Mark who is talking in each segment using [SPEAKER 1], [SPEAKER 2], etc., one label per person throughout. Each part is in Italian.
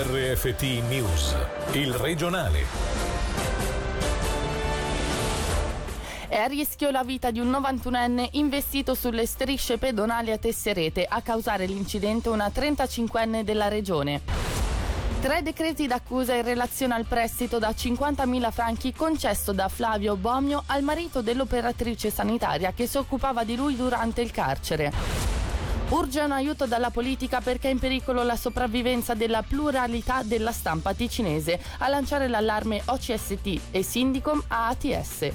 [SPEAKER 1] RFT News, il regionale.
[SPEAKER 2] È a rischio la vita di un 91enne investito sulle strisce pedonali a Tesserete. A causare l'incidente una 35enne della regione. Tre decreti d'accusa in relazione al prestito da 50.000 franchi concesso da Flavio Bomio al marito dell'operatrice sanitaria che si occupava di lui durante il carcere. Urge un aiuto dalla politica perché è in pericolo la sopravvivenza della pluralità della stampa ticinese. A lanciare l'allarme OCST e Sindicom a ATS.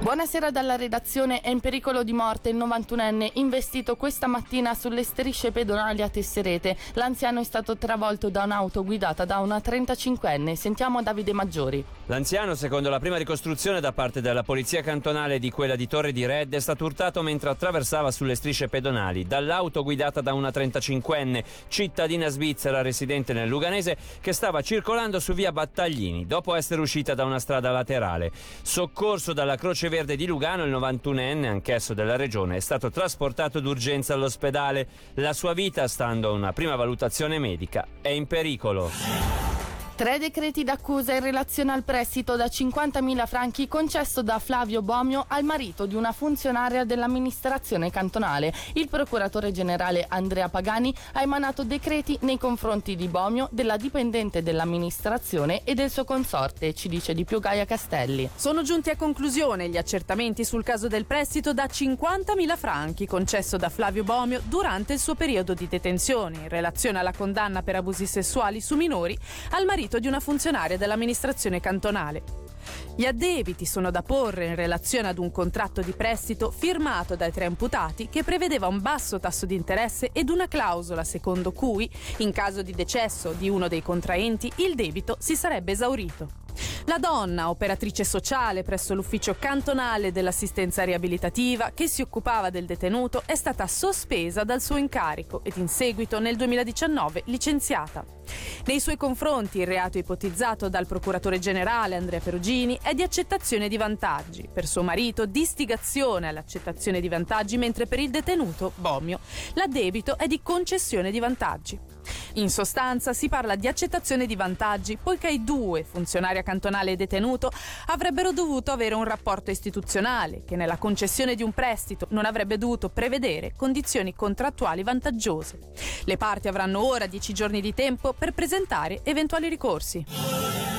[SPEAKER 2] Buonasera dalla redazione. È in pericolo di morte il 91enne investito questa mattina sulle strisce pedonali a Tesserete. L'anziano è stato travolto da un'auto guidata da una 35enne. Sentiamo Davide Maggiori.
[SPEAKER 3] L'anziano, secondo la prima ricostruzione da parte della polizia cantonale di quella di Torre di Red, è stato urtato mentre attraversava sulle strisce pedonali dall'auto guidata da una 35enne, cittadina svizzera residente nel Luganese, che stava circolando su via Battaglini dopo essere uscita da una strada laterale. Soccorso dalla Croce Verde di Lugano, il 91enne, anch'esso della regione, è stato trasportato d'urgenza all'ospedale. La sua vita, stando a una prima valutazione medica, è in pericolo.
[SPEAKER 2] Tre decreti d'accusa in relazione al prestito da 50.000 franchi concesso da Flavio Bomio al marito di una funzionaria dell'amministrazione cantonale. Il procuratore generale Andrea Pagani ha emanato decreti nei confronti di Bomio, della dipendente dell'amministrazione e del suo consorte, ci dice di più Gaia Castelli.
[SPEAKER 4] Sono giunti a conclusione gli accertamenti sul caso del prestito da 50.000 franchi concesso da Flavio Bomio durante il suo periodo di detenzione in relazione alla condanna per abusi sessuali su minori al marito marito di una funzionaria dell'amministrazione cantonale. Gli addebiti sono da porre in relazione ad un contratto di prestito firmato dai tre imputati che prevedeva un basso tasso di interesse ed una clausola secondo cui, in caso di decesso di uno dei contraenti, il debito si sarebbe esaurito. La donna, operatrice sociale presso l'ufficio cantonale dell'assistenza riabilitativa che si occupava del detenuto, è stata sospesa dal suo incarico ed in seguito nel 2019 licenziata. Nei suoi confronti il reato ipotizzato dal procuratore generale Andrea Perugini è di accettazione di vantaggi, per suo marito di istigazione all'accettazione di vantaggi, mentre per il detenuto, Bomio, l'addebito è di concessione di vantaggi. In sostanza si parla di accettazione di vantaggi, poiché i due, funzionaria cantonale e detenuto, avrebbero dovuto avere un rapporto istituzionale che nella concessione di un prestito non avrebbe dovuto prevedere condizioni contrattuali vantaggiose. Le parti avranno ora dieci giorni di tempo per presentare eventuali ricorsi.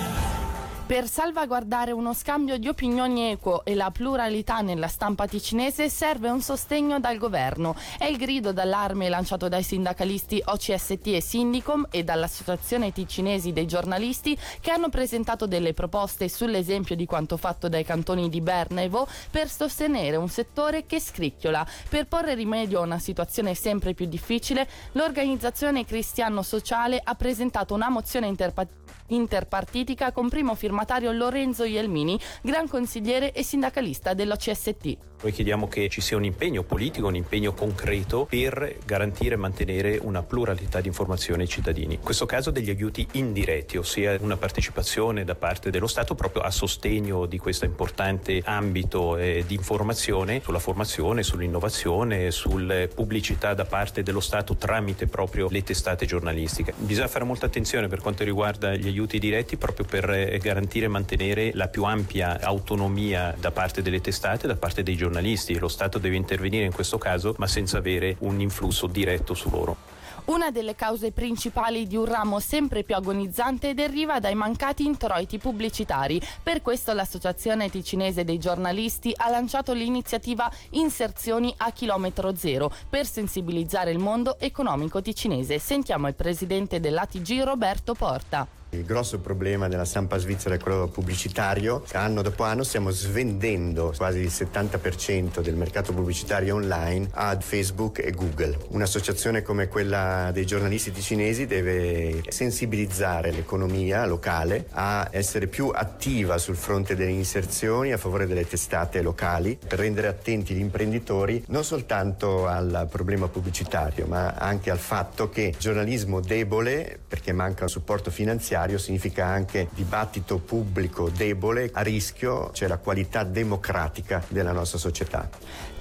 [SPEAKER 2] Per salvaguardare uno scambio di opinioni equo e la pluralità nella stampa ticinese serve un sostegno dal governo. È il grido d'allarme lanciato dai sindacalisti OCST e Sindicom e dall'Associazione Ticinesi dei giornalisti che hanno presentato delle proposte sull'esempio di quanto fatto dai cantoni di Berna e Vaux per sostenere un settore che scricchiola. Per porre rimedio a una situazione sempre più difficile, l'organizzazione cristiano sociale ha presentato una mozione interpa- interpartitica con primo firmatario Lorenzo Ielmini, gran consigliere e sindacalista dell'OCST.
[SPEAKER 5] Noi chiediamo che ci sia un impegno politico, un impegno concreto per garantire e mantenere una pluralità di informazioni ai cittadini. In questo caso degli aiuti indiretti, ossia una partecipazione da parte dello Stato proprio a sostegno di questo importante ambito eh, di informazione sulla formazione, sull'innovazione, sulla pubblicità da parte dello Stato tramite proprio le testate giornalistiche. Bisogna fare molta attenzione per quanto riguarda gli aiuti diretti proprio per eh, garantire e mantenere la più ampia autonomia da parte delle testate, da parte dei giornalisti lo Stato deve intervenire in questo caso, ma senza avere un influsso diretto su loro.
[SPEAKER 2] Una delle cause principali di un ramo sempre più agonizzante deriva dai mancati introiti pubblicitari. Per questo l'Associazione Ticinese dei giornalisti ha lanciato l'iniziativa Inserzioni a chilometro zero per sensibilizzare il mondo economico ticinese. Sentiamo il presidente dell'ATG Roberto Porta.
[SPEAKER 6] Il grosso problema della stampa svizzera è quello pubblicitario. Anno dopo anno stiamo svendendo quasi il 70% del mercato pubblicitario online ad Facebook e Google. Un'associazione come quella dei giornalisti ticinesi deve sensibilizzare l'economia locale a essere più attiva sul fronte delle inserzioni a favore delle testate locali per rendere attenti gli imprenditori non soltanto al problema pubblicitario ma anche al fatto che giornalismo debole perché manca un supporto finanziario giudiziario significa anche dibattito pubblico debole, a rischio c'è la qualità democratica della nostra società.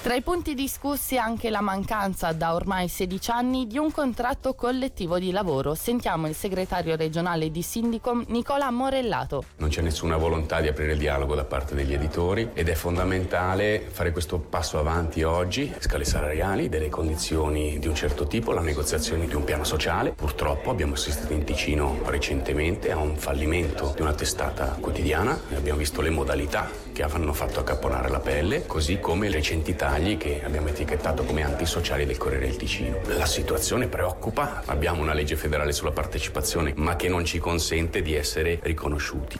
[SPEAKER 2] Tra i punti discussi anche la mancanza da ormai 16 anni di un contratto collettivo di lavoro. Sentiamo il segretario regionale di Sindicom Nicola Morellato.
[SPEAKER 7] Non c'è nessuna volontà di aprire il dialogo da parte degli editori ed è fondamentale fare questo passo avanti oggi, scale salariali, delle condizioni di un certo tipo, la negoziazione di un piano sociale. Purtroppo abbiamo assistito in Ticino recentemente a un fallimento di una testata quotidiana abbiamo visto le modalità che hanno fatto accapponare la pelle, così come i recenti tagli che abbiamo etichettato come antisociali del Corriere del Ticino. La situazione preoccupa, abbiamo una legge federale sulla partecipazione, ma che non ci consente di essere riconosciuti.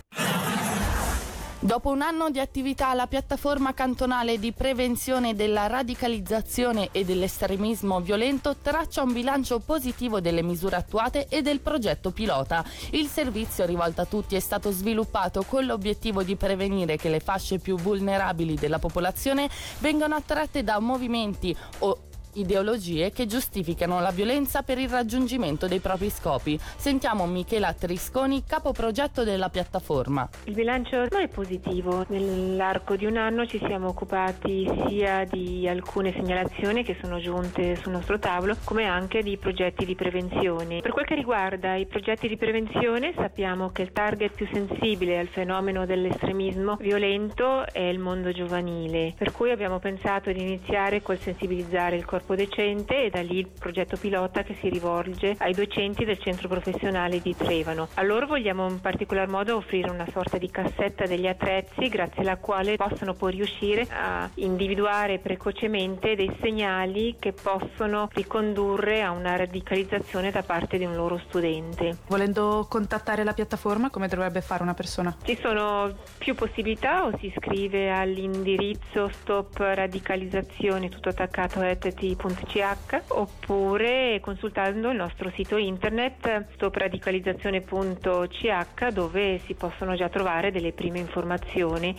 [SPEAKER 2] Dopo un anno di attività, la piattaforma cantonale di prevenzione della radicalizzazione e dell'estremismo violento traccia un bilancio positivo delle misure attuate e del progetto pilota. Il servizio rivolto a tutti è stato sviluppato con l'obiettivo di prevenire che le fasce più vulnerabili della popolazione vengano attratte da movimenti o ideologie che giustificano la violenza per il raggiungimento dei propri scopi. Sentiamo Michela Trisconi, capoprogetto della piattaforma.
[SPEAKER 8] Il bilancio è positivo. Nell'arco di un anno ci siamo occupati sia di alcune segnalazioni che sono giunte sul nostro tavolo, come anche di progetti di prevenzione. Per quel che riguarda i progetti di prevenzione, sappiamo che il target più sensibile al fenomeno dell'estremismo violento è il mondo giovanile, per cui abbiamo pensato di iniziare col sensibilizzare il corpo corpo docente e da lì il progetto pilota che si rivolge ai docenti del centro professionale di Trevano. A loro vogliamo in particolar modo offrire una sorta di cassetta degli attrezzi grazie alla quale possono poi riuscire a individuare precocemente dei segnali che possono ricondurre a una radicalizzazione da parte di un loro studente.
[SPEAKER 4] Volendo contattare la piattaforma come dovrebbe fare una persona?
[SPEAKER 8] Ci sono più possibilità o si iscrive all'indirizzo stop radicalizzazione tutto attaccato at radicalizzazione.ch oppure consultando il nostro sito internet stopradicalizzazione.ch dove si possono già trovare delle prime informazioni.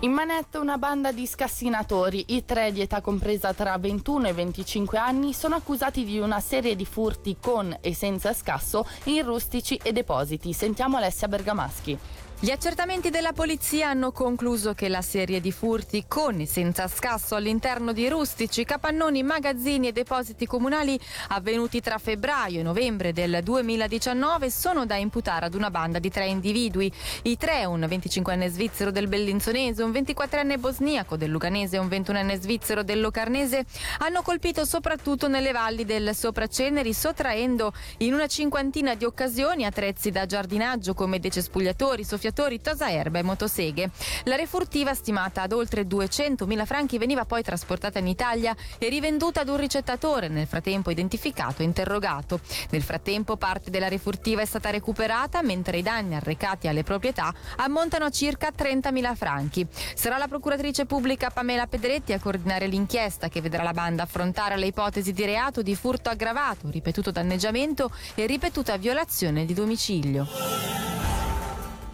[SPEAKER 2] In manetta una banda di scassinatori, i tre di età compresa tra 21 e 25 anni, sono accusati di una serie di furti con e senza scasso in rustici e depositi. Sentiamo Alessia Bergamaschi.
[SPEAKER 9] Gli accertamenti della polizia hanno concluso che la serie di furti con e senza scasso all'interno di rustici, capannoni, magazzini e depositi comunali avvenuti tra febbraio e novembre del 2019 sono da imputare ad una banda di tre individui. I tre, un 25enne svizzero del Bellinzonese, un 24enne bosniaco del Luganese e un 21enne svizzero del Locarnese, hanno colpito soprattutto nelle valli del Sopraceneri, sottraendo in una cinquantina di occasioni attrezzi da giardinaggio come decespugliatori, soffiatori sciatori, tosaerba e motoseghe. La refurtiva, stimata ad oltre 200.000 franchi, veniva poi trasportata in Italia e rivenduta ad un ricettatore, nel frattempo identificato e interrogato. Nel frattempo parte della refurtiva è stata recuperata, mentre i danni arrecati alle proprietà ammontano a circa 30.000 franchi. Sarà la procuratrice pubblica Pamela Pedretti a coordinare l'inchiesta che vedrà la banda affrontare le ipotesi di reato di furto aggravato, ripetuto danneggiamento e ripetuta violazione di domicilio.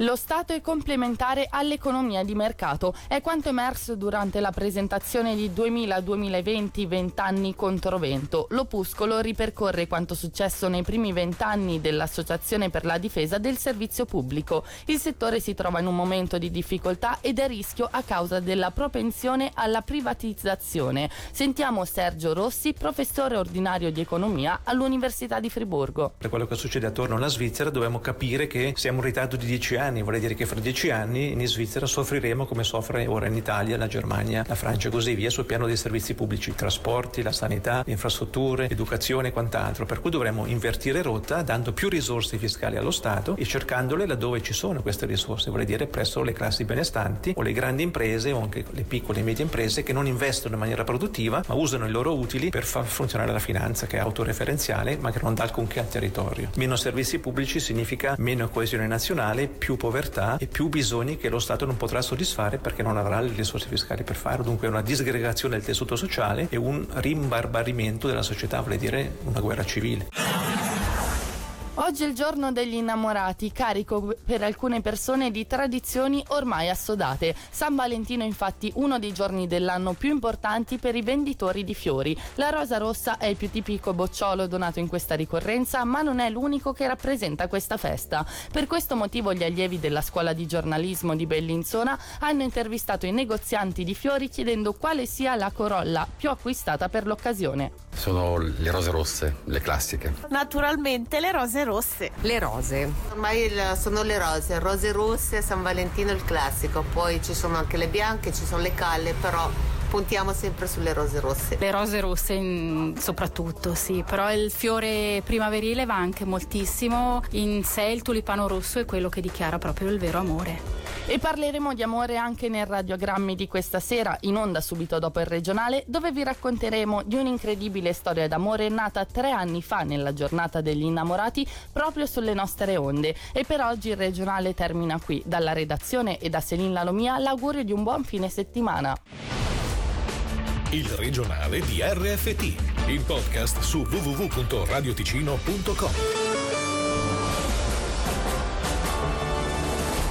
[SPEAKER 2] Lo Stato è complementare all'economia di mercato, è quanto emerso durante la presentazione di 2000-2020 Vent'anni contro vento. L'opuscolo ripercorre quanto successo nei primi vent'anni dell'Associazione per la difesa del servizio pubblico. Il settore si trova in un momento di difficoltà ed è rischio a causa della propensione alla privatizzazione. Sentiamo Sergio Rossi, professore ordinario di economia all'Università di Friburgo.
[SPEAKER 10] Per quello che succede attorno alla Svizzera dobbiamo capire che siamo in ritardo di dieci anni anni, vorrei dire che fra dieci anni in Svizzera soffriremo come soffre ora in Italia, la Germania, la Francia e così via sul piano dei servizi pubblici, trasporti, la sanità, le infrastrutture, educazione e quant'altro. Per cui dovremmo invertire rotta dando più risorse fiscali allo Stato e cercandole laddove ci sono queste risorse, vorrei dire presso le classi benestanti o le grandi imprese o anche le piccole e medie imprese che non investono in maniera produttiva ma usano i loro utili per far funzionare la finanza che è autoreferenziale ma che non dà alcunché al territorio. Meno servizi pubblici significa meno coesione nazionale, più povertà e più bisogni che lo Stato non potrà soddisfare perché non avrà le risorse fiscali per farlo. Dunque una disgregazione del tessuto sociale e un rimbarbarimento della società, vuol dire una guerra civile.
[SPEAKER 2] Oggi è il giorno degli innamorati, carico per alcune persone di tradizioni ormai assodate. San Valentino infatti uno dei giorni dell'anno più importanti per i venditori di fiori. La rosa rossa è il più tipico bocciolo donato in questa ricorrenza, ma non è l'unico che rappresenta questa festa. Per questo motivo gli allievi della scuola di giornalismo di Bellinzona hanno intervistato i negozianti di fiori chiedendo quale sia la corolla più acquistata per l'occasione.
[SPEAKER 11] Sono le rose rosse, le classiche.
[SPEAKER 12] Naturalmente le rose rosse.
[SPEAKER 13] Le rose.
[SPEAKER 14] Ormai sono le rose, rose rosse, San Valentino il classico, poi ci sono anche le bianche, ci sono le calle, però puntiamo sempre sulle rose rosse.
[SPEAKER 15] Le rose rosse in, soprattutto, sì, però il fiore primaverile va anche moltissimo. In sé il tulipano rosso è quello che dichiara proprio il vero amore.
[SPEAKER 2] E parleremo di amore anche nel radiogrammi di questa sera, in onda subito dopo il regionale, dove vi racconteremo di un'incredibile storia d'amore nata tre anni fa nella giornata degli innamorati proprio sulle nostre onde. E per oggi il regionale termina qui. Dalla redazione e da Selin Lalomia l'augurio di un buon fine settimana.
[SPEAKER 1] Il regionale di RFT, il podcast su www.radioticino.com.